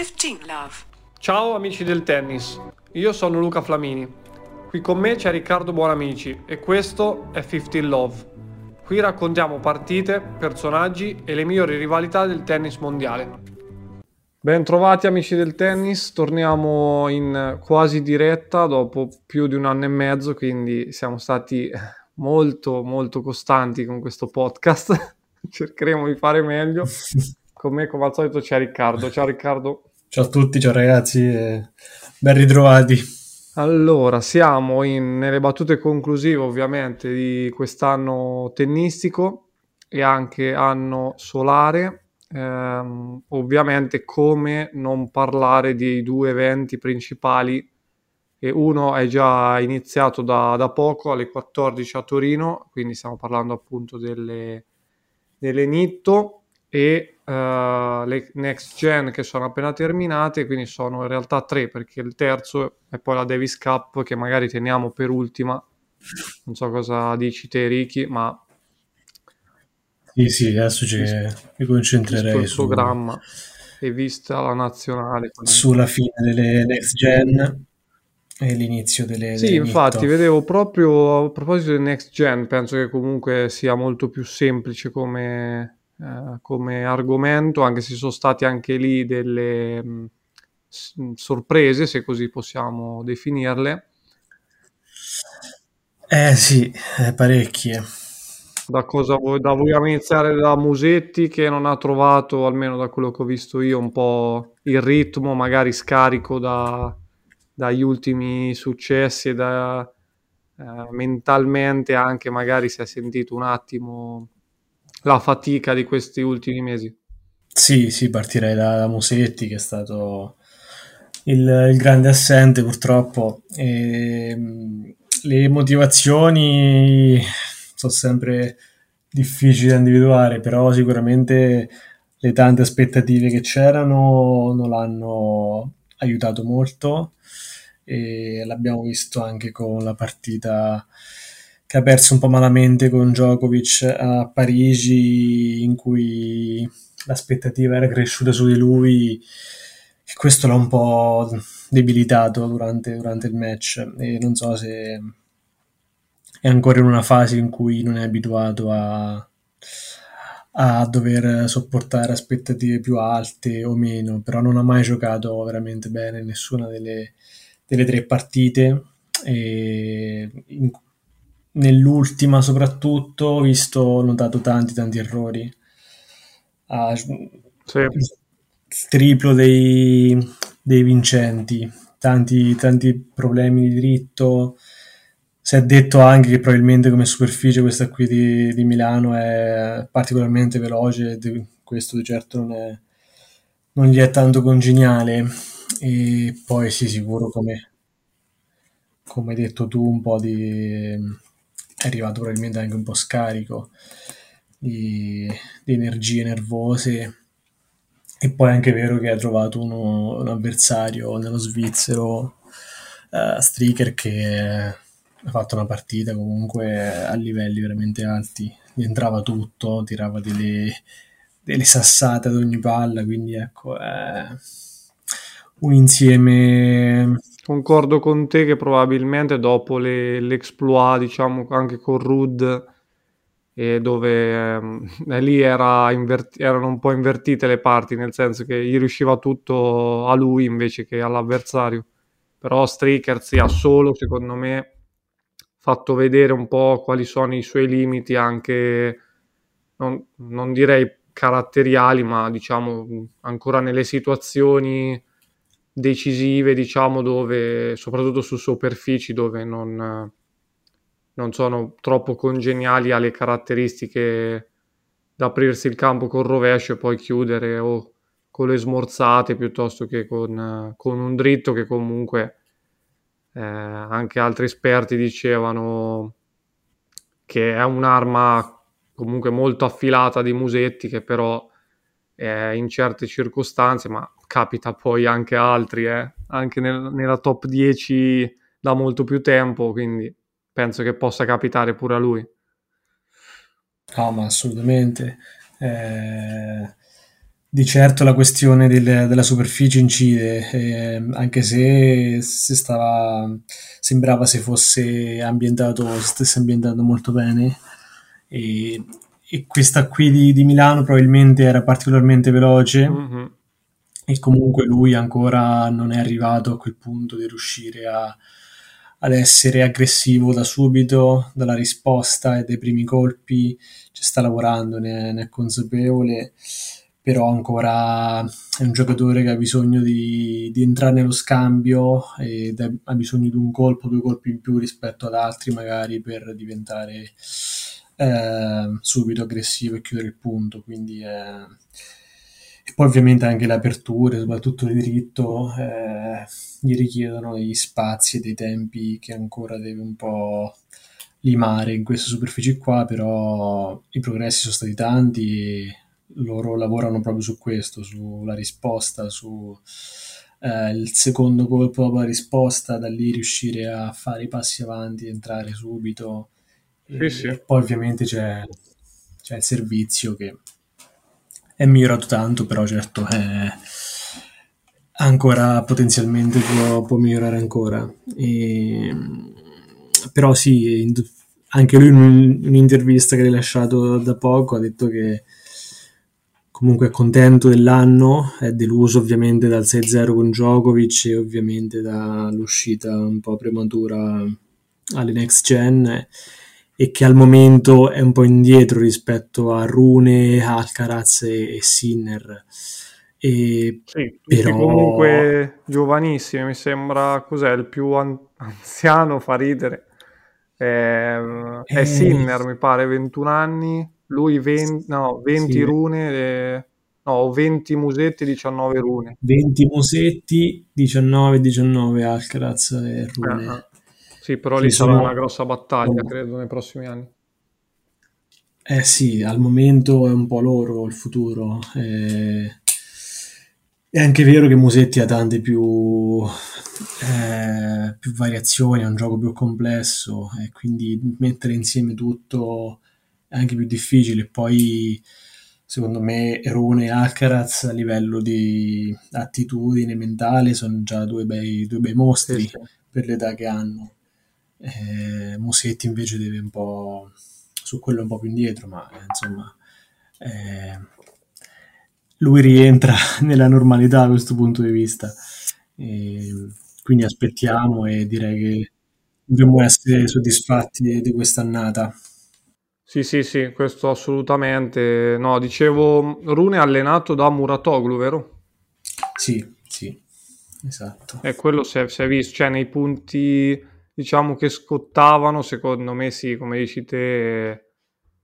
15 love. Ciao amici del tennis, io sono Luca Flamini. Qui con me c'è Riccardo Buonamici e questo è 15 Love. Qui raccontiamo partite, personaggi e le migliori rivalità del tennis mondiale. Bentrovati amici del tennis, torniamo in quasi diretta dopo più di un anno e mezzo, quindi siamo stati molto molto costanti con questo podcast. Cercheremo di fare meglio. Con me come al solito c'è Riccardo. Ciao Riccardo. Ciao a tutti, ciao ragazzi, ben ritrovati. Allora, siamo in, nelle battute conclusive ovviamente di quest'anno tennistico e anche anno solare. Ehm, ovviamente come non parlare dei due eventi principali e uno è già iniziato da, da poco alle 14 a Torino, quindi stiamo parlando appunto delle, delle Nitto e uh, le next gen che sono appena terminate, quindi sono in realtà tre perché il terzo è poi la Davis Cup che magari teniamo per ultima. Non so cosa dici te, Ricky, ma sì, sì, adesso ci, mi concentrerei sul programma e vista la nazionale sulla fine delle next gen e l'inizio delle Sì, delle infatti, Nitto. vedevo proprio a proposito del next gen, penso che comunque sia molto più semplice come eh, come argomento, anche se sono state anche lì delle mh, s- sorprese, se così possiamo definirle. Eh sì, eh, parecchie. Da cosa vuoi, da vogliamo iniziare da Musetti che non ha trovato, almeno da quello che ho visto io, un po' il ritmo, magari scarico da, dagli ultimi successi e da, eh, mentalmente anche magari si è sentito un attimo la fatica di questi ultimi mesi. Sì, sì, partirei da, da Musetti che è stato il, il grande assente purtroppo. E, mh, le motivazioni sono sempre difficili da individuare, però sicuramente le tante aspettative che c'erano non l'hanno aiutato molto e l'abbiamo visto anche con la partita che ha perso un po' malamente con Djokovic a Parigi, in cui l'aspettativa era cresciuta su di lui, e questo l'ha un po' debilitato durante, durante il match. E non so se è ancora in una fase in cui non è abituato a, a dover sopportare aspettative più alte o meno, però non ha mai giocato veramente bene nessuna delle, delle tre partite e in, nell'ultima soprattutto ho visto, ho notato tanti tanti errori. Ha Sì. triplo dei, dei vincenti, tanti, tanti problemi di diritto. Si è detto anche che probabilmente come superficie questa qui di, di Milano è particolarmente veloce, de- questo di certo non, è, non gli è tanto congeniale. E poi sì, sicuro come, come hai detto tu, un po' di... è arrivato probabilmente anche un po' scarico di, di energie nervose. E poi è anche vero che ha trovato uno, un avversario nello svizzero, uh, Stricker, che ha fatto una partita comunque a livelli veramente alti. Entrava tutto, tirava delle, delle sassate ad ogni palla, quindi ecco, è un insieme Concordo con te che probabilmente dopo le, l'exploit, diciamo anche con Rud, e dove ehm, lì era inverti- erano un po' invertite le parti, nel senso che gli riusciva tutto a lui invece che all'avversario. Però Strikers ha solo, secondo me, fatto vedere un po' quali sono i suoi limiti, anche non, non direi caratteriali, ma diciamo ancora nelle situazioni decisive, diciamo, dove soprattutto su superfici dove non, non sono troppo congeniali alle caratteristiche da aprirsi il campo col rovescio e poi chiudere o con le smorzate piuttosto che con, con un dritto che comunque eh, anche altri esperti dicevano che è un'arma comunque molto affilata di Musetti che però eh, in certe circostanze, ma capita poi anche a altri, eh, anche nel, nella top 10 da molto più tempo, quindi penso che possa capitare pure a lui. No, ma assolutamente. Eh, di certo la questione del, della superficie incide, eh, anche se, se stava, sembrava se fosse ambientato, stesse ambientando molto bene. E, e questa qui di, di, Milano probabilmente era particolarmente veloce. Mm-hmm. E comunque lui ancora non è arrivato a quel punto di riuscire a, ad essere aggressivo da subito, dalla risposta e dai primi colpi. Ci sta lavorando, ne, ne è consapevole però ancora è un giocatore che ha bisogno di, di entrare nello scambio e ha bisogno di un colpo, due colpi in più rispetto ad altri magari per diventare eh, subito aggressivo e chiudere il punto. Quindi, eh, e poi ovviamente anche le aperture, soprattutto il diritto, eh, gli richiedono degli spazi e dei tempi che ancora deve un po' limare in queste superfici qua, però i progressi sono stati tanti loro lavorano proprio su questo, sulla risposta, su eh, il secondo colpo dopo la risposta, da lì riuscire a fare i passi avanti, entrare subito. Sì, e, sì. poi ovviamente c'è, c'è, il servizio che è migliorato tanto, però certo è ancora potenzialmente può, può migliorare ancora. E, però sì, anche lui in un'intervista che ha rilasciato da poco ha detto che comunque è contento dell'anno, è deluso ovviamente dal 6-0 con Djokovic e ovviamente dall'uscita un po' prematura alle next gen e che al momento è un po' indietro rispetto a Rune, Alcaraz e, e Sinner. E sì, però... comunque giovanissimi, mi sembra cos'è il più an- anziano, fa ridere. Eh, è eh... Sinner, mi pare, 21 anni lui 20, no, 20 sì. rune, e... no, 20 musetti, 19 rune. 20 musetti, 19, 19 Alcaraz e rune. Uh-huh. Sì, però lì sarà sono... una grossa battaglia, credo, nei prossimi anni. Eh sì, al momento è un po' loro il futuro. Eh... È anche vero che Musetti ha tante più, eh, più variazioni, è un gioco più complesso e quindi mettere insieme tutto è anche più difficile. Poi, secondo me, Rune e Alcaraz a livello di attitudine mentale sono già due bei, due bei mostri sì, per l'età che hanno. Eh, Musetti invece deve un po' su quello un po' più indietro, ma eh, insomma eh, lui rientra nella normalità da questo punto di vista. Quindi aspettiamo e direi che dovremmo essere soddisfatti di quest'annata. Sì, sì, sì, questo assolutamente. No, dicevo, Rune è allenato da Muratoglu, vero? Sì, sì, esatto. E quello si è, si è visto, cioè nei punti, diciamo, che scottavano, secondo me sì, come dici te,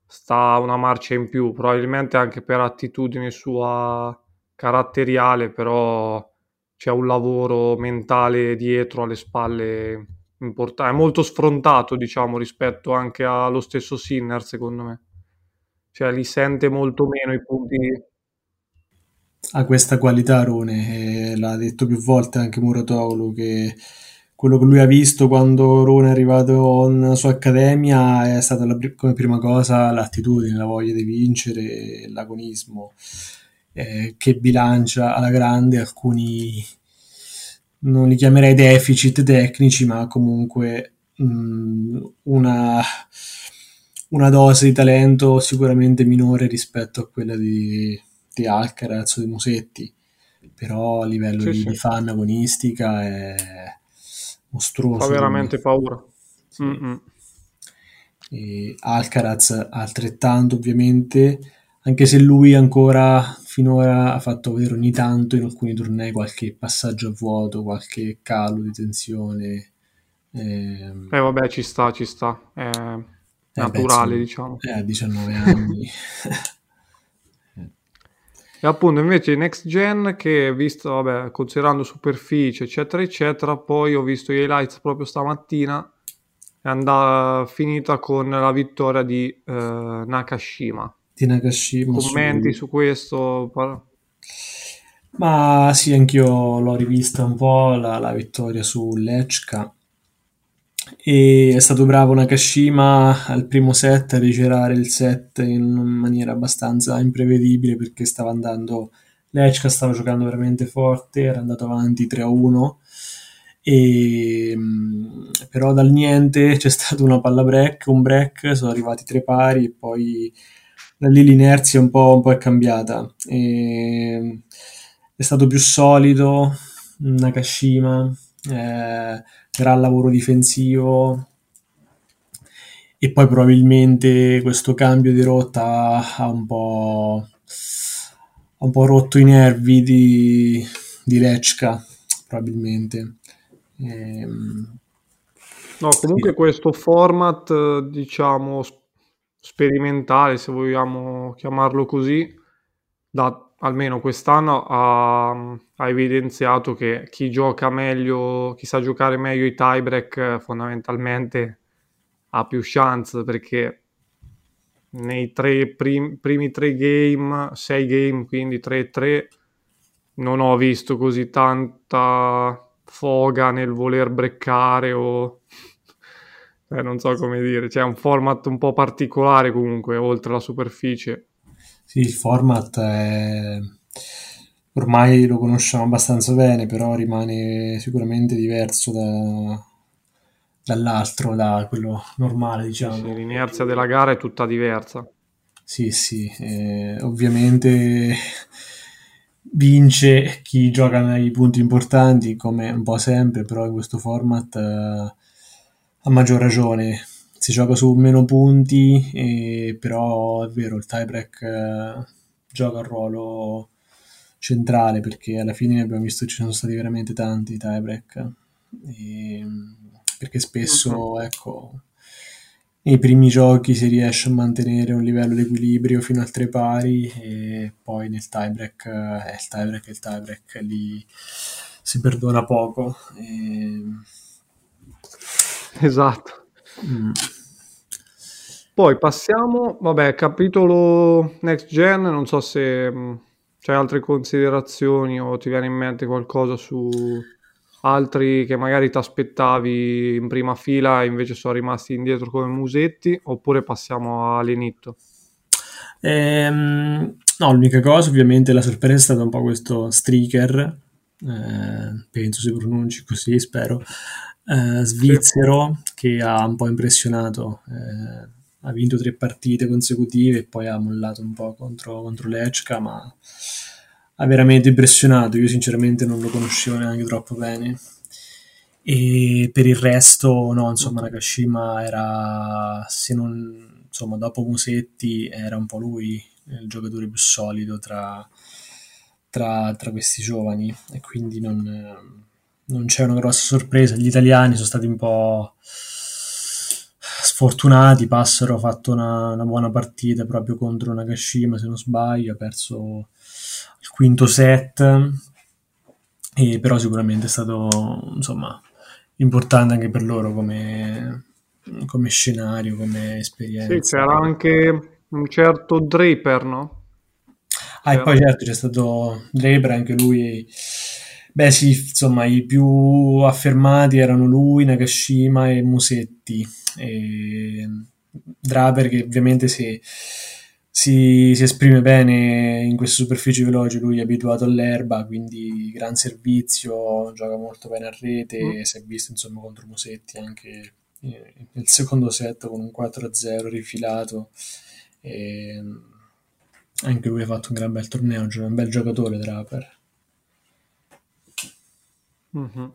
sta una marcia in più, probabilmente anche per attitudine sua caratteriale, però c'è un lavoro mentale dietro, alle spalle importante, è molto sfrontato, diciamo, rispetto anche allo stesso Sinner, secondo me. Cioè, li sente molto meno i punti. Ha questa qualità Rone, eh, l'ha detto più volte anche Muratoglu, che quello che lui ha visto quando Rone è arrivato nella sua accademia è stata la, come prima cosa l'attitudine, la voglia di vincere, l'agonismo, eh, che bilancia alla grande alcuni non li chiamerei deficit tecnici, ma comunque mh, mm, una, una, dose di talento sicuramente minore rispetto a quella di, di Alcaraz o di Musetti, però a livello sì, di, sì. di, fan agonistica è mostruoso. Fa veramente paura. Sì. Alcaraz altrettanto ovviamente, anche se lui ancora finora ha fatto vedere ogni tanto in alcuni tornei qualche passaggio a vuoto, qualche calo di tensione. Eh, eh vabbè, ci sta, ci sta. È eh naturale, beh, diciamo. È a 19 anni. e appunto invece Next Gen che visto, vabbè, considerando superficie, eccetera, eccetera, poi ho visto gli highlights proprio stamattina, è andata finita con la vittoria di eh, Nakashima di Nakashima. Commenti su, su questo? Ma sì, anch'io l'ho rivista un po' la, la vittoria su Lechka e è stato bravo Nakashima al primo set a rigirare il set in maniera abbastanza imprevedibile perché stava andando Lechka stava giocando veramente forte, era andato avanti 3-1 e, mm, però dal niente c'è stato una palla break, un break, sono arrivati tre pari e poi da lì l'inerzia un po', un po' è cambiata. E, è stato più solido, Nakashima, eh, gran lavoro difensivo e poi probabilmente questo cambio di rotta ha un po', ha un po rotto i nervi di, di Lechka probabilmente ehm, no comunque sì. questo format diciamo sperimentale se vogliamo chiamarlo così da almeno quest'anno ha, ha, evidenziato che chi gioca meglio, chi sa giocare meglio i tiebreak fondamentalmente ha più chance perché nei tre prim- primi tre game, sei game, quindi 3-3, non ho visto così tanta foga nel voler breccare o eh, non so come dire, c'è un format un po' particolare comunque oltre la superficie. Sì, il format è... ormai lo conosciamo abbastanza bene, però rimane sicuramente diverso da... dall'altro, da quello normale, diciamo. Sì, l'inerzia della gara è tutta diversa. Sì, sì, eh, ovviamente vince chi gioca nei punti importanti, come un po' sempre, però in questo format eh, a maggior ragione si gioca su meno punti, e, però è vero, il tiebreak eh, gioca un ruolo centrale perché alla fine abbiamo visto che ci sono stati veramente tanti tiebreak. E, perché spesso, uh-huh. ecco, nei primi giochi si riesce a mantenere un livello di equilibrio fino al tre pari e poi nel tiebreak, eh, il tiebreak è il tiebreak, lì si perdona poco. E... Esatto. Mm. Poi passiamo, vabbè, capitolo Next Gen, non so se mm, c'è altre considerazioni o ti viene in mente qualcosa su altri che magari ti aspettavi in prima fila e invece sono rimasti indietro come musetti, oppure passiamo all'inizio. Ehm, no, l'unica cosa ovviamente la sorpresa è stata un po' questo streaker, eh, penso si pronunci così, spero, eh, svizzero che ha un po' impressionato. Eh, ha vinto tre partite consecutive e poi ha mollato un po' contro, contro Lechka, ma ha veramente impressionato. Io sinceramente non lo conoscevo neanche troppo bene. E per il resto, no, insomma, Nakashima era, se non, insomma, dopo Musetti era un po' lui il giocatore più solido tra, tra, tra questi giovani e quindi non, non c'è una grossa sorpresa. Gli italiani sono stati un po' sfortunati, Passero ha fatto una, una, buona partita proprio contro Nakashima, se non sbaglio, ha perso il quinto set, e però sicuramente è stato insomma, importante anche per loro come, come scenario, come esperienza. Sì, c'era anche un certo Draper, no? Ah, e poi certo c'è stato Draper, anche lui... Beh sì, insomma, i più affermati erano lui, Nakashima e Musetti e Draper che ovviamente si, si, si, esprime bene in queste superfici veloci, lui è abituato all'erba, quindi gran servizio, gioca molto bene a rete, mm. si è visto insomma contro Musetti anche nel secondo set con un 4-0 rifilato. E anche lui ha fatto un gran bel torneo, un bel giocatore Draper. Mm-hmm.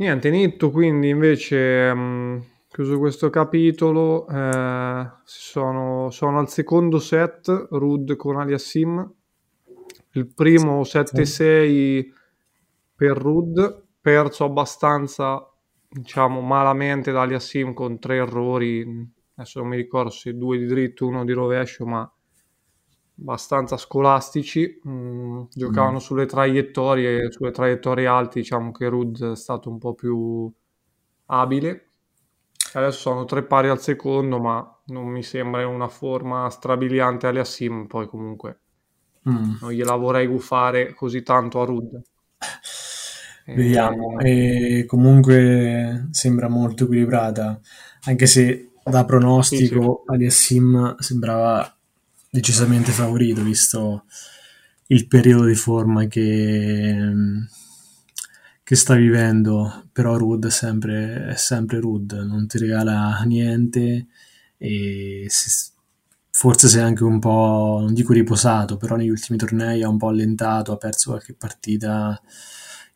Niente, Nitto quindi invece mh, chiuso questo capitolo, eh, sono, sono, al secondo set, Rud con Aliassim, il primo 7-6 per Rud, perso abbastanza diciamo malamente da Aliassim con tre errori, adesso non mi ricordo se due di dritto, uno di rovescio, ma abbastanza scolastici, mm, giocavano mm. sulle traiettorie, sulle traiettorie alte, diciamo che Rud è stato un po' più abile. Adesso sono tre pari al secondo, ma non mi sembra una forma strabiliante alle Assim, poi comunque mm. non gliela vorrei gufare così tanto a Rud. Vediamo, e comunque sembra molto equilibrata, anche se da pronostico sì, sì. Aliassim sembrava decisamente favorito, visto il periodo di forma che, che sta vivendo, però Rud è sempre, è sempre Rud, non ti regala niente e si, forse sei anche un po', non dico riposato, però negli ultimi tornei ha un po' allentato, ha perso qualche partita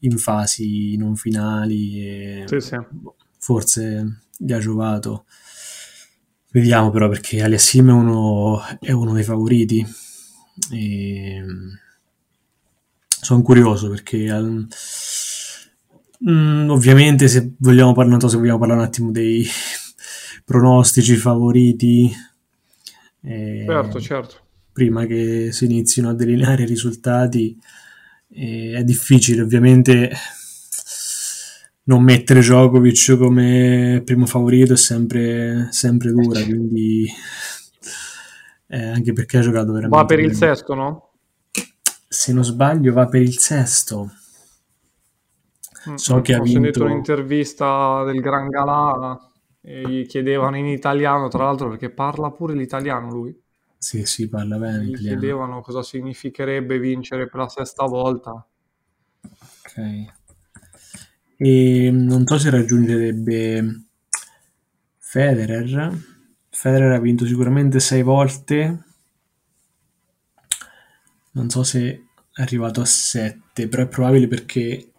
in fasi non finali e sì, sì. forse gli ha giovato. Vediamo però perché Aliassim è uno, è uno dei favoriti. E... Sono curioso perché um, ovviamente se vogliamo parlare, so se vogliamo parlare un attimo dei pronostici favoriti. Eh, certo, certo. Prima che si inizino a delineare i risultati, eh, è difficile ovviamente non mettere Djokovic come primo favorito è sempre, sempre dura, quindi eh, anche perché ha giocato veramente Va per il bene. sesto, no? Se non sbaglio va per il sesto. Mm, So che ha Ho vinto... sentito un'intervista del Gran Galà e gli chiedevano in italiano, tra l'altro perché parla pure l'italiano lui, Sì, sì, parla bene gli italiano. chiedevano cosa significherebbe vincere per la sesta volta. Ok. E non so se raggiungerebbe Federer. Federer ha vinto sicuramente sei volte. Non so se è arrivato a 7, però è probabile perché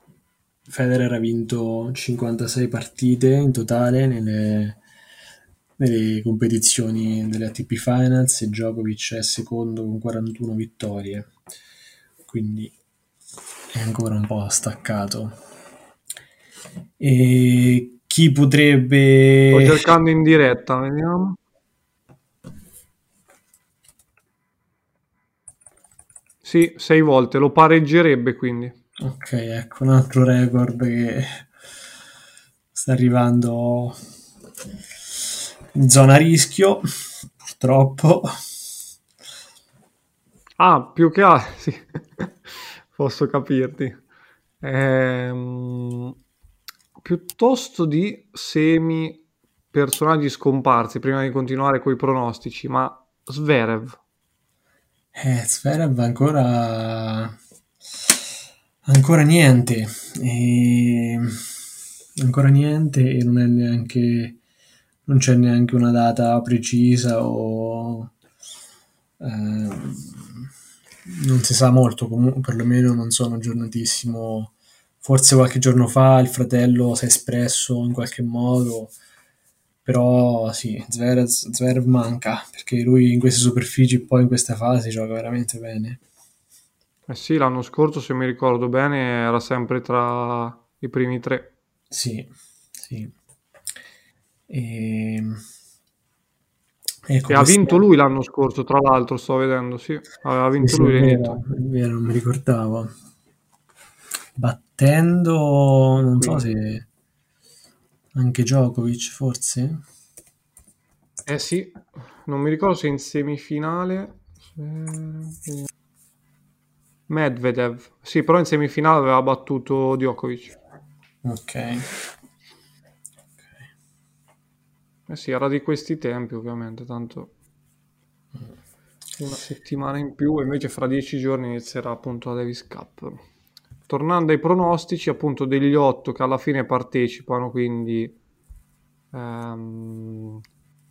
Federer ha vinto 56 partite in totale nelle, nelle competizioni delle ATP Finals e Djokovic è secondo con 41 vittorie. Quindi è ancora un po' staccato. E chi Sto potrebbe... cercando in diretta, vediamo. Sì, sei volte, lo pareggerebbe quindi. Ok, ecco un altro record che sta arrivando in zona rischio, purtroppo. Ah, più che altro, sì, posso capirti. Ehm, piuttosto di semi personaggi scomparsi, prima di continuare con i pronostici, ma Zverev. Eh, Zverev ancora... ancora niente. E... Ancora niente e non è neanche... non c'è neanche una data precisa o... ehm, non si sa molto, comunque perlomeno non sono aggiornatissimo. Forse qualche giorno fa il fratello si è espresso in qualche modo, però sì, Zverev, Zverev manca, perché lui in queste superfici, poi in queste fasi, gioca veramente bene. Eh sì, l'anno scorso, se mi ricordo bene, era sempre tra i primi tre. Sì, sì. E... Ecco, E ha vinto questa- lui l'anno scorso, tra l'altro, sto vedendo, sì, aveva vinto sì, lui è vero, non mi ricordavo. Battendo, non so Quindi. se anche Djokovic, forse. Eh sì, non mi ricordo se in semifinale... se- Medvedev. Sì, però in semifinale aveva battuto Djokovic. Ok. Eh sì, era di questi tempi, ovviamente, tanto una settimana in più, e invece fra dieci giorni inizierà appunto la Davis Cup. Tornando ai pronostici, appunto degli otto che alla fine partecipano, quindi ehm,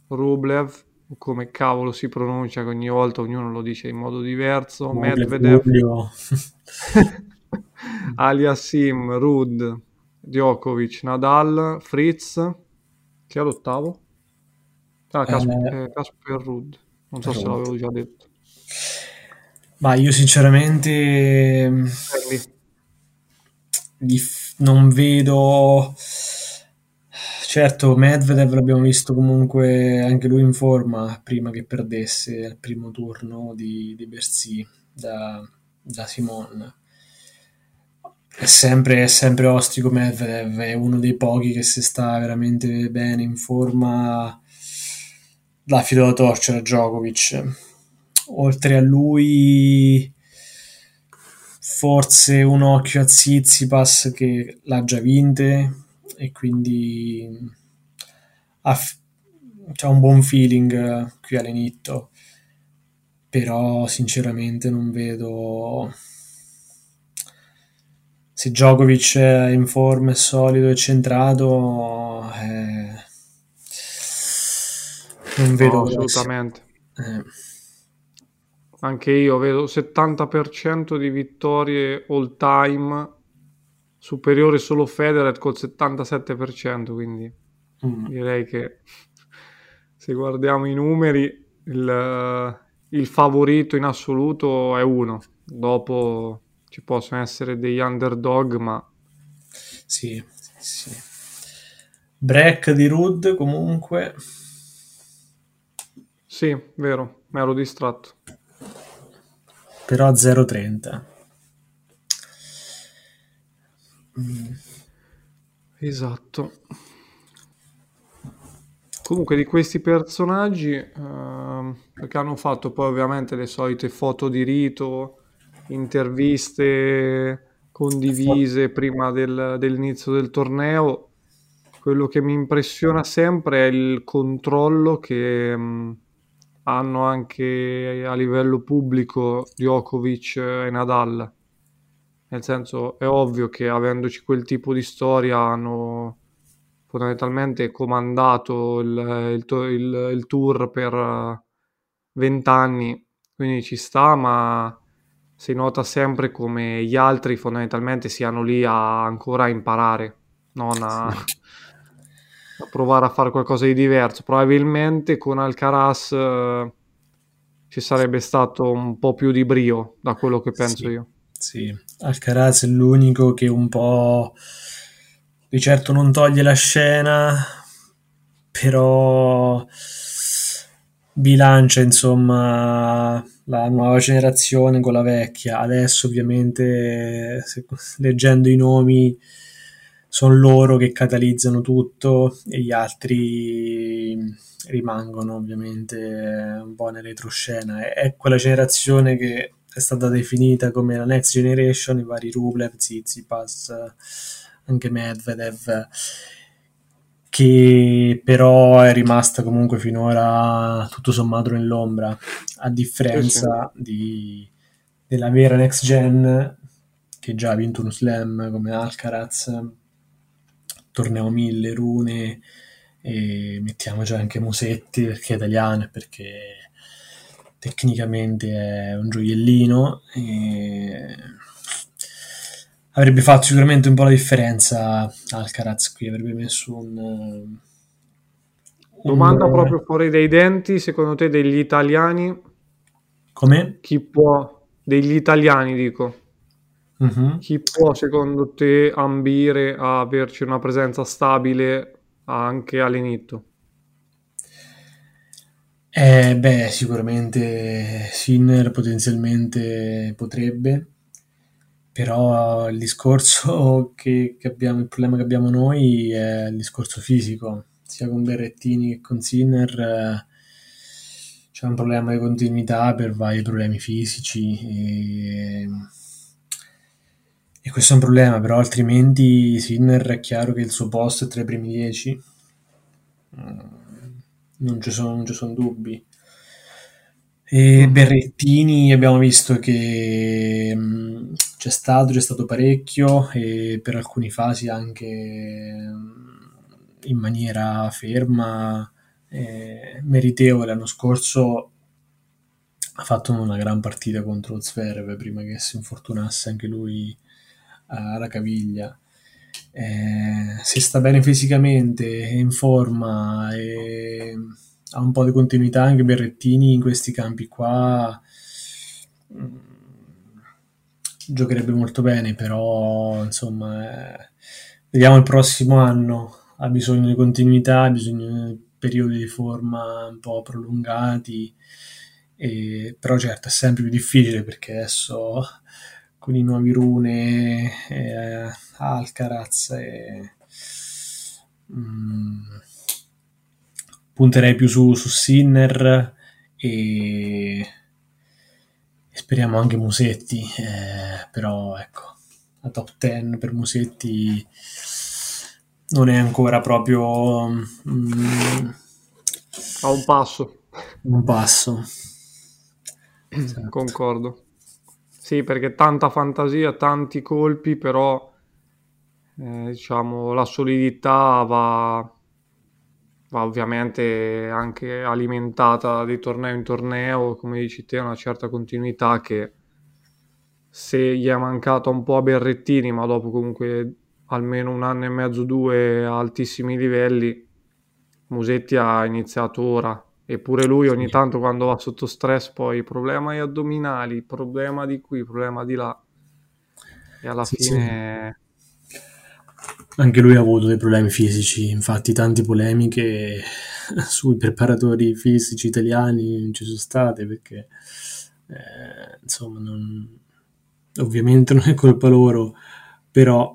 Rublev, come cavolo si pronuncia, che ogni volta ognuno lo dice in modo diverso, Medvedev, Giulio. Aliassim, Rud, Djokovic, Nadal, Fritz, che è l'ottavo? Ah, Casper, Eh, eh, Casper Ruud, non so se Ruud. l'avevo già detto. Ma io sinceramente Fermi. Dif- non vedo. Certo, Medvedev l'abbiamo visto comunque anche lui in forma prima che perdesse al primo turno di, di Bercy da, da Simon. È sempre, è sempre ostico Medvedev, è uno dei pochi che se sta veramente bene in forma dà filo da torcere a Djokovic. Oltre a lui, forse un occhio a Tsitsipas che l'ha già vinte e quindi ha, c'ha un buon feeling qui all'inizio. però sinceramente non vedo se Djokovic è in forma, è solido e centrato eh, non vedo no, assolutamente eh. Anche io vedo 70% di vittorie all time superiore solo Federer col 77% quindi mm. direi che se guardiamo i numeri il, il favorito in assoluto è uno dopo ci possono essere degli underdog ma sì, sì. break di Rud comunque sì, vero, mi ero distratto però 0,30 mm. esatto. Comunque di questi personaggi, ehm, perché hanno fatto poi ovviamente le solite foto di rito, interviste condivise prima del- dell'inizio del torneo, quello che mi impressiona sempre è il controllo che mh, hanno anche a livello pubblico Djokovic e Nadal. Nel senso, è ovvio che avendoci quel tipo di storia hanno fondamentalmente comandato il, il, il, il tour per vent'anni, quindi ci sta, ma si nota sempre come gli altri fondamentalmente siano lì a ancora imparare, non a, a provare a fare qualcosa di diverso. Probabilmente con Alcaraz eh, ci sarebbe stato un po' più di brio, da quello che penso sì, io. Sì, Alcaraz è l'unico che un po' di certo non toglie la scena, però bilancia insomma la nuova generazione con la vecchia. Adesso ovviamente se, leggendo i nomi sono loro che catalizzano tutto e gli altri rimangono ovviamente un po' nella retroscena. È quella generazione che è stata definita come la next generation, i vari Rublev, Zizipas, anche Medvedev, che però è rimasta comunque finora tutto sommato nell'ombra, a differenza sì. Di, della vera next gen che già ha vinto uno slam come Alcaraz, torneo 1000, Rune e mettiamoci anche Musetti perché è italiano e perché tecnicamente è un gioiellino e avrebbe fatto sicuramente un po' la differenza Alcaraz qui, avrebbe messo un... un Domanda proprio fuori dai denti, secondo te degli italiani? Come? Chi può... Degli italiani dico. Uh-huh. Chi può secondo te ambire a averci una presenza stabile anche all'inizio? Eh, beh, sicuramente Sinner potenzialmente potrebbe però il discorso che, che abbiamo, il problema che abbiamo noi è il discorso fisico, sia con Berrettini che con Sinner eh, c'è un problema di continuità per vari problemi fisici e, e questo è un problema, però altrimenti Sinner è chiaro che il suo posto è tra i primi dieci, mm, non ci sono, non ci sono dubbi. E Berrettini abbiamo visto che mh, c'è stato, c'è stato parecchio e per alcune fasi anche in maniera ferma e meritevole. L'anno scorso ha fatto una gran partita contro Zverev prima che si infortunasse anche lui alla caviglia. Eh, se sta bene fisicamente, è in forma e ha un po' di continuità anche Berrettini in questi campi qua giocherebbe molto bene, però insomma, eh, vediamo il prossimo anno. Ha bisogno di continuità, ha bisogno di periodi di forma un po' prolungati, e, però certo è sempre più difficile perché adesso con i nuovi rune, eh, Alcaraz e... Mm, punterei più su, su Sinner e e speriamo anche Musetti, eh, però ecco, la top 10 per Musetti non è ancora proprio mm, a un passo. Un passo. esatto. concordo. Sì, perché tanta fantasia, tanti colpi, però eh, diciamo la solidità va, va ovviamente anche alimentata di torneo in torneo, come dici te, una certa continuità che se gli è mancata un po' a Berrettini, ma dopo comunque almeno un anno e mezzo, due a altissimi livelli, Musetti ha iniziato ora. Eppure lui ogni tanto quando va sotto stress poi problema agli addominali, problema di qui, problema di là. E alla sì, fine... Sì. Anche lui ha avuto dei problemi fisici, infatti tante polemiche sui preparatori fisici italiani ci sono state perché eh, insomma non, ovviamente non è colpa loro, però...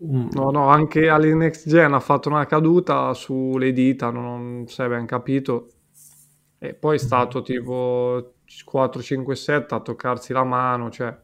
No, no, anche alle Next Gen ha fatto una caduta sulle dita, non si è ben capito. E poi è stato tipo 4-5-7 a toccarsi la mano, cioè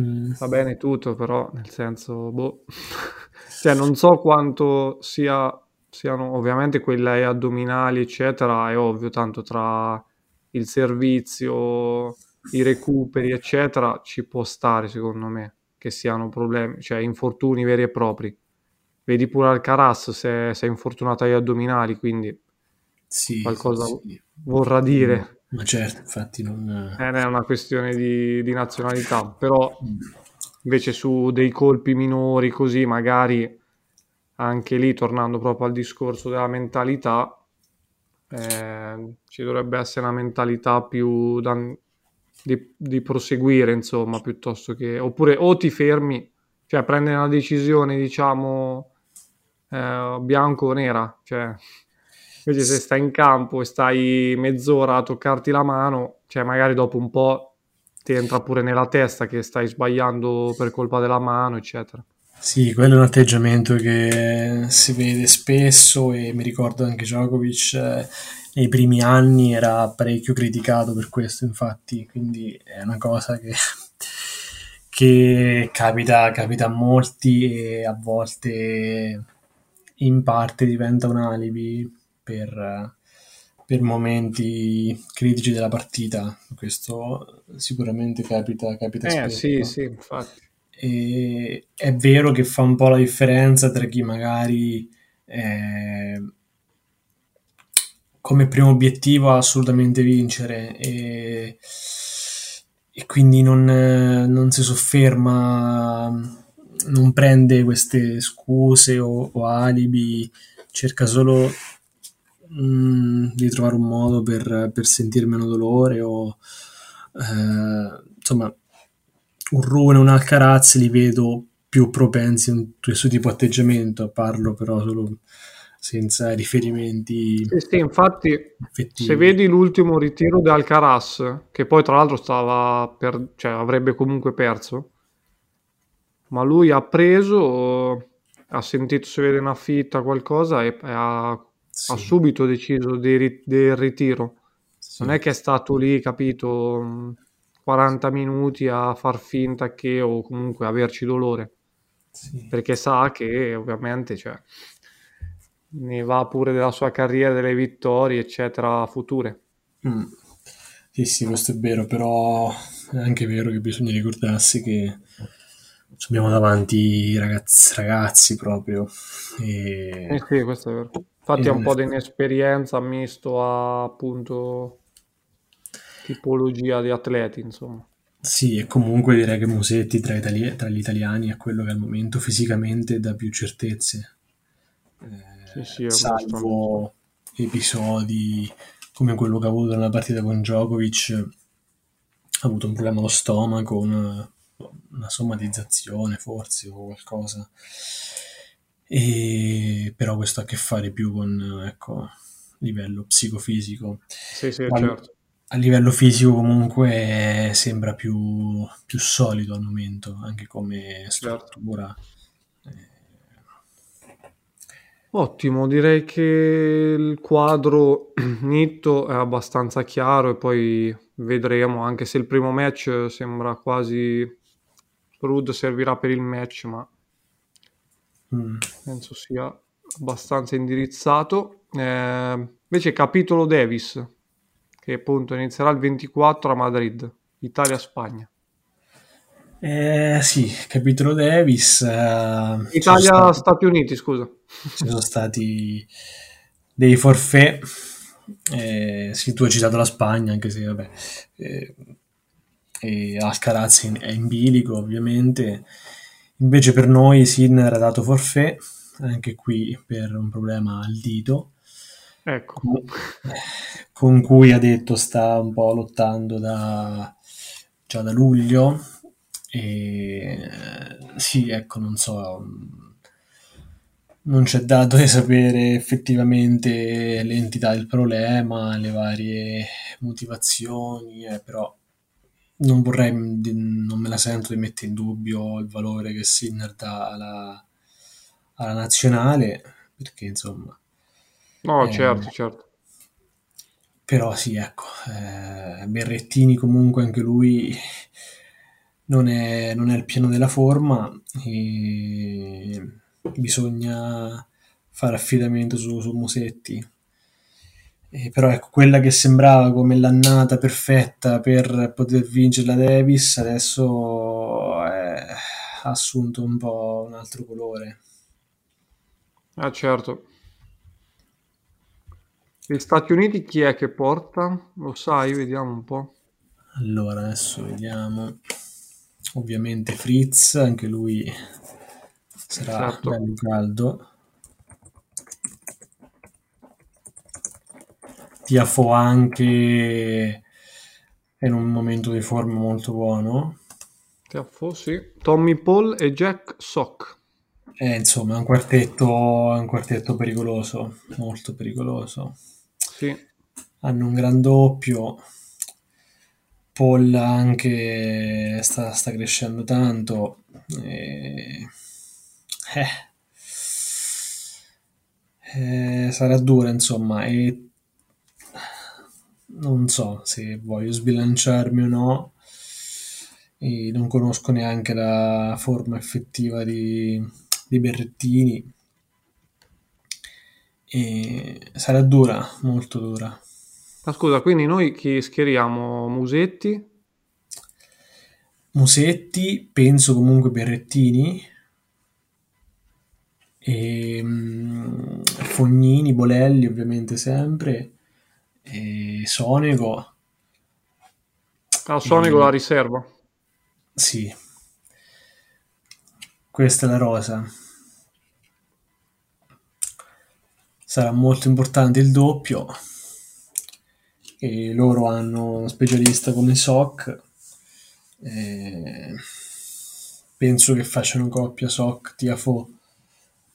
mm. va bene tutto, però nel senso, boh. cioè non so quanto sia, siano ovviamente quelle addominali, eccetera, è ovvio, tanto tra il servizio i recuperi, eccetera, ci può stare secondo me che siano problemi, cioè infortuni veri e propri. Vedi pure Alcaraz se, se è infortunato agli addominali, quindi sì, qualcosa sì. vorrà dire. Ma certo, infatti non... Eh, è una questione di, di nazionalità, però invece su dei colpi minori così, magari anche lì, tornando proprio al discorso della mentalità, eh, ci dovrebbe essere una mentalità più da, di, di, proseguire, insomma, piuttosto che... Oppure o ti fermi, cioè prendi una decisione, diciamo, eh, bianco o nera, cioè... Invece se stai in campo e stai mezz'ora a toccarti la mano, cioè magari dopo un po' ti entra pure nella testa che stai sbagliando per colpa della mano, eccetera. Sì, quello è un atteggiamento che si vede spesso e mi ricordo anche Djokovic eh, nei primi anni era parecchio criticato per questo, infatti, quindi è una cosa che, che capita, capita a molti e a volte in parte diventa un alibi per, per momenti critici della partita. Questo sicuramente capita, capita eh, spesso. Sì, sì, infatti. E è vero che fa un po' la differenza tra chi magari eh, come primo obiettivo assolutamente vincere e, e quindi non, non, si sofferma, non prende queste scuse o, o alibi, cerca solo mm, di trovare un modo per, per sentire meno dolore o eh, insomma un Rune un Alcaraz li vedo più propensi a questo tipo di atteggiamento, parlo però solo senza riferimenti. Sì, sì infatti, effettivi. se vedi l'ultimo ritiro di Alcaraz, che poi tra l'altro stava per, cioè avrebbe comunque perso, ma lui ha preso, ha sentito se vede una fitta, qualcosa e, e ha, sì. ha, subito deciso di, del ritiro. Sì. Non è che è stato lì, capito, 40 minuti a far finta che o comunque averci dolore. Sì. Perché sa che ovviamente, cioè, ne va pure della sua carriera, delle vittorie, eccetera, future. Mm. Sì, sì, questo è vero, però è anche vero che bisogna ricordarsi che abbiamo davanti ragazzi, ragazzi proprio. E... Eh sì, questo è vero. Infatti è un po' di inesperienza misto a appunto tipologia di atleti, insomma. Sì, e comunque direi che Musetti tra, itali- tra gli italiani è quello che al momento fisicamente dà più certezze. Eh, sì, sì, salvo episodi come quello che ha avuto nella partita con Djokovic, ha avuto un problema allo stomaco, una, una somatizzazione forse o qualcosa. E, però questo ha a che fare più con ecco, livello psicofisico. Sì, sì, a, certo. A livello fisico comunque sembra più, più solido al momento, anche come certo. struttura. Certo Ottimo, direi che il quadro netto è abbastanza chiaro e poi vedremo, anche se il primo match sembra quasi... Rude servirà per il match, ma mm. penso sia abbastanza indirizzato. Eh, invece capitolo Davis, che appunto inizierà il 24 a Madrid, Italia-Spagna. Eh, sì, capitolo Davis. Eh, Italia-Stati stati... Uniti, scusa. Ci sono stati dei forfè. Eh, sì, tu hai citato la Spagna, anche se vabbè. Eh, e Alcaraz è in bilico, ovviamente. Invece per noi Sinner ha dato forfè, anche qui per un problema al dito. Ecco. Con cui ha detto sta un po' lottando da, già da luglio e sì, ecco, non so, non c'è dato di sapere effettivamente l'entità del problema, le varie motivazioni, eh, però non vorrei, non me la sento di mettere in dubbio il valore che Sinner dà alla, alla nazionale, perché insomma... No, eh, certo, certo. Però sì, ecco, eh, Berrettini comunque anche lui non è, non è il pieno della forma e bisogna fare affidamento su, su Musetti. Eh, però ecco, quella che sembrava come l'annata perfetta per poter vincere la Davis adesso è, ha assunto un po' un altro colore. Ah certo. Gli Stati Uniti chi è che porta? Lo sai? Vediamo un po'. Allora, adesso vediamo ovviamente Fritz, anche lui sarà certo. bello caldo. Tiafo anche è in un momento di forma molto buono. Tiafo, sì. Tommy Paul e Jack Sock. Eh, insomma, è un quartetto, un quartetto pericoloso, molto pericoloso. Sì. Hanno un gran doppio Paul anche sta, sta crescendo tanto. E... Eh. Eh, sarà dura, insomma, e non so se voglio sbilanciarmi o no. E non conosco neanche la forma effettiva di, di Berrettini. E sarà dura, molto dura. Ma scusa, quindi noi chi schieriamo? Musetti? Musetti, penso comunque Berrettini, e, um, Fognini, Bolelli ovviamente sempre, e Sonego. Ah, Sonego e... la riserva. Sì. Questa è la rosa. Sarà molto importante il doppio e loro hanno uno specialista come SOC. Eh, penso che facciano coppia SOC Tiafo,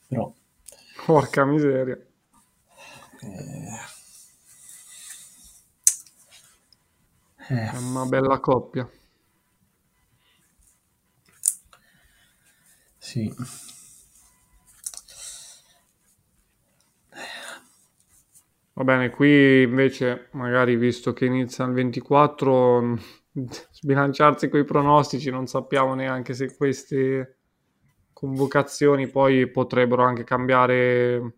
però... Porca miseria. Eh, eh. È una bella coppia. Sì. Va bene, qui invece, magari visto che inizia il 24, sbilanciarsi con i pronostici, non sappiamo neanche se queste convocazioni poi potrebbero anche cambiare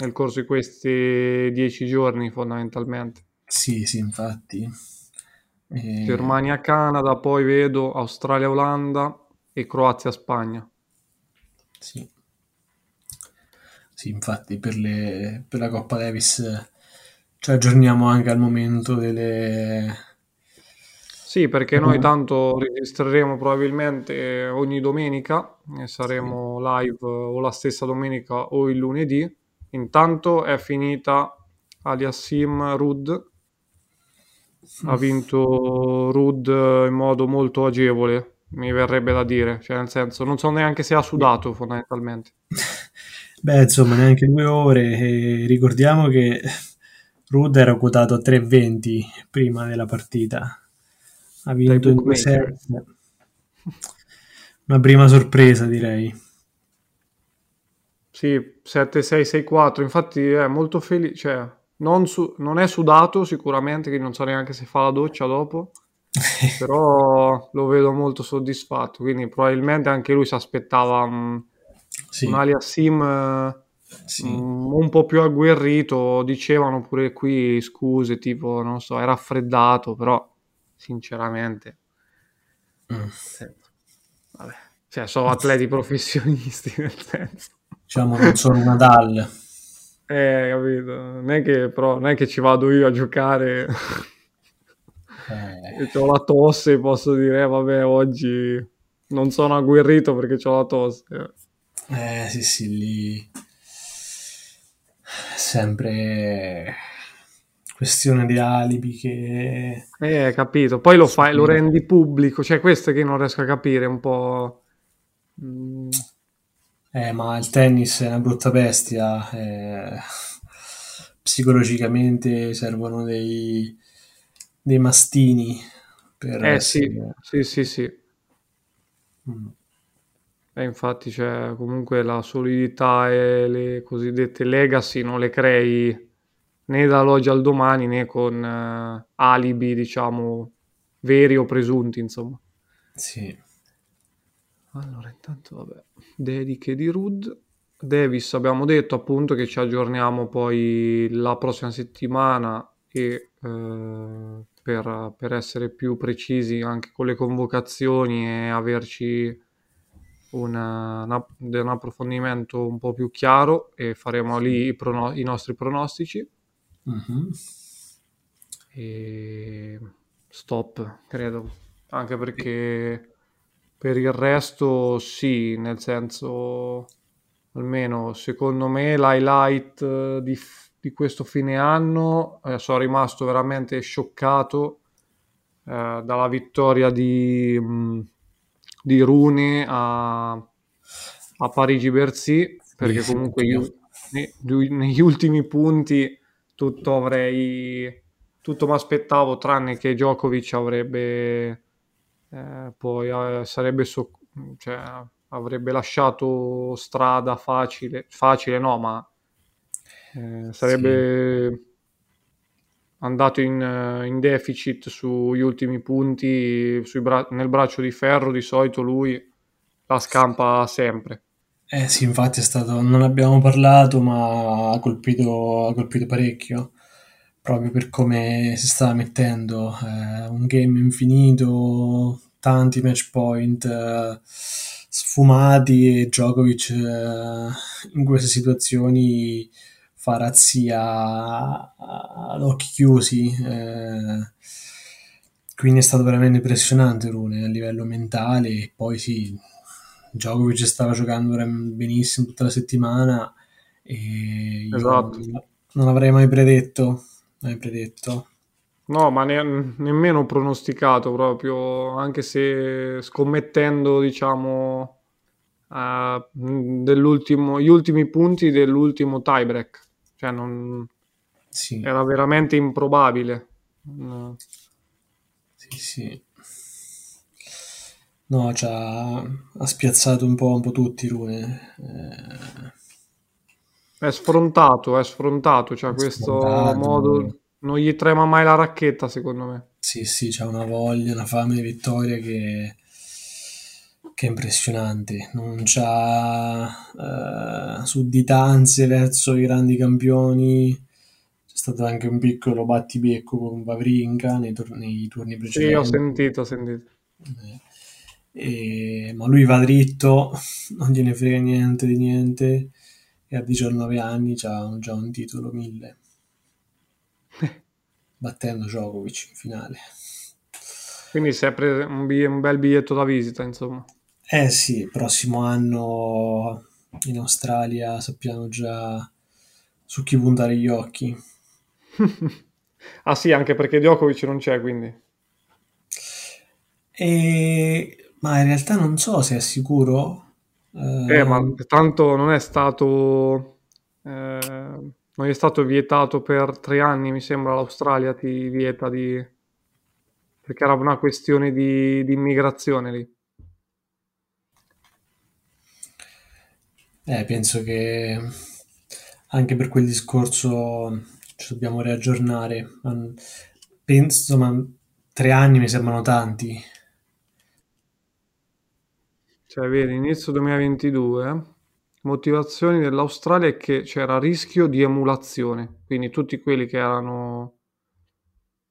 nel corso di questi dieci giorni, fondamentalmente. Sì, sì, infatti. E... Germania-Canada, poi vedo Australia-Olanda e Croazia-Spagna. Sì. Sì, infatti per, le, per la Coppa Davis ci aggiorniamo anche al momento delle... Sì, perché noi tanto registreremo probabilmente ogni domenica e saremo live o la stessa domenica o il lunedì. Intanto è finita Aliassim Rud. Ha vinto Rud in modo molto agevole, mi verrebbe da dire. Cioè, nel senso, non so neanche se ha sudato fondamentalmente. Beh, insomma, neanche due ore. E ricordiamo che Rudd era quotato a 3,20 prima della partita. Ha vinto in due set. Una prima sorpresa, direi. Sì, 7-6-6-4. Infatti è molto felice. Cioè, non, su- non è sudato sicuramente, che non so neanche se fa la doccia dopo. però lo vedo molto soddisfatto. Quindi probabilmente anche lui si aspettava... Um, sì. un alias sim eh, sì. Mm, un po' più agguerrito, dicevano pure qui scuse, tipo, non so, è raffreddato, però sinceramente... Mm. Vabbè. Cioè, sono atleti professionisti, nel senso. Diciamo, non sono una Nadal. Eh, capito. Non è che, però, non è che ci vado io a giocare... Eh. ho la tosse, posso dire, eh, vabbè, oggi non sono agguerrito perché ho la tosse. Eh, sì, sì, lì sempre questione di alibi che... Eh, capito. Poi lo fai, lo rendi pubblico, cioè questo che non riesco a capire un po'... Mm. Eh, ma il tennis è una brutta bestia, eh, psicologicamente servono dei, dei mastini per... Eh essere... sì, sì, sì, sì. Mm. E infatti, cioè, comunque la solidità e le cosiddette legacy non le crei né dall'oggi al domani né con uh, alibi, diciamo, veri o presunti, insomma. Sì. Allora, intanto, vabbè, dediche di Rud. Davis abbiamo detto appunto che ci aggiorniamo poi la prossima settimana e eh, per, per, essere più precisi anche con le convocazioni e averci una, una, un approfondimento un po' più chiaro e faremo lì i, prono- i nostri pronostici. Mm-hmm. E stop, credo, anche perché per il resto sì, nel senso almeno secondo me l'highlight di, di questo fine anno eh, sono rimasto veramente scioccato eh, dalla vittoria di, mh, di Rune a, a Parigi-Bercy perché comunque io negli ultimi punti tutto avrei tutto mi aspettavo tranne che Djokovic avrebbe eh, poi eh, sarebbe so- cioè, avrebbe lasciato strada facile facile no ma eh, sarebbe sì. Andato in, in, deficit sugli ultimi punti bra- nel braccio di ferro di solito lui la scampa sempre eh sì, infatti è stato, non abbiamo parlato, ma ha colpito, ha colpito parecchio, proprio per come si stava mettendo. Eh, un game infinito, tanti match point eh, sfumati e Djokovic eh, in queste situazioni fa razzia ad occhi chiusi. Eh, quindi è stato veramente impressionante Rune a livello mentale e poi sì Djokovic stava giocando benissimo tutta la settimana e esatto. non avrei mai predetto, mai predetto. No, ma ne- nemmeno pronosticato proprio, anche se scommettendo, diciamo, uh, gli ultimi punti dell'ultimo tiebreak. Cioè, non... sì. era veramente improbabile. No. Sì, sì. No, ha, ha spiazzato un po', un po' tutti Rune. Eh... È sfrontato, è sfrontato, cioè questo sfrontato. modo non gli trema mai la racchetta, secondo me. Sì, sì, c'ha una voglia, una fame di vittoria che, che è impressionante. Non c'ha uh, sudditanze verso i grandi campioni. C'è stato anche un piccolo battibecco con Vavrinka nei, tor- nei turni precedenti. Sì, ho sentito, ho sentito. Eh e, ma lui va dritto, non gliene frega niente di niente e a 19 anni ha già un titolo 1000 battendo Djokovic in finale. Quindi preso un, un, bel biglietto da visita, insomma. Eh sì, prossimo anno in Australia sappiamo già su chi puntare gli occhi. ah sì, anche perché Djokovic non c'è, quindi. E ma in realtà non so se è sicuro. Eh, eh ma tanto non è stato... Eh, non è stato vietato per tre anni, mi sembra l'Australia ti vieta di... perché era una questione di, di immigrazione lì. Eh, penso che anche per quel discorso ci dobbiamo riaggiornare. Penso, ma tre anni mi sembrano tanti. Cioè, vedi, inizio 2022, motivazioni dell'Australia è che c'era rischio di emulazione, quindi tutti quelli che erano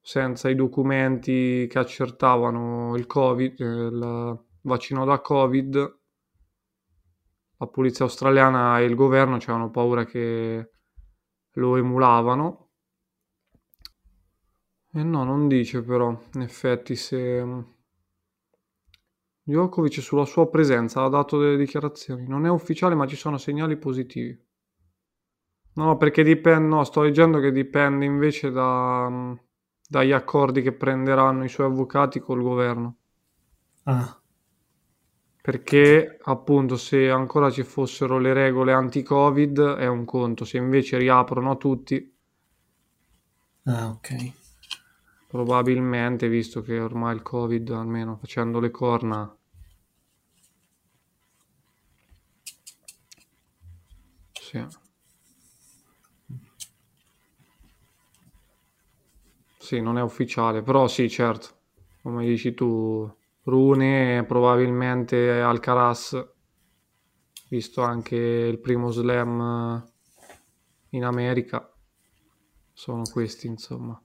senza i documenti che accertavano il Covid, eh, il vaccino da Covid, la polizia australiana e il governo avevano paura che lo emulavano. E no, non dice però, in effetti, se Djokovic sulla sua presenza ha dato delle dichiarazioni. Non è ufficiale, ma ci sono segnali positivi. No, perché dipende, no, sto leggendo che dipende invece da, dagli accordi che prenderanno i suoi avvocati col governo. Ah. Perché appunto se ancora ci fossero le regole anti-Covid è un conto, se invece riaprono a tutti. Ah, ok. Probabilmente, visto che ormai il Covid, almeno facendo le corna, sì. Sì, non è ufficiale, però sì, certo, come dici tu, Rune probabilmente Alcaraz, visto anche il primo slam in America, sono questi, insomma.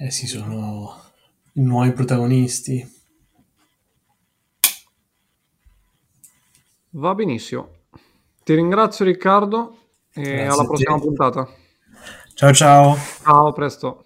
Eh sì, sono i nuovi protagonisti. Va benissimo. Ti ringrazio Riccardo e Grazie alla prossima puntata. Ciao ciao. Ciao, a presto.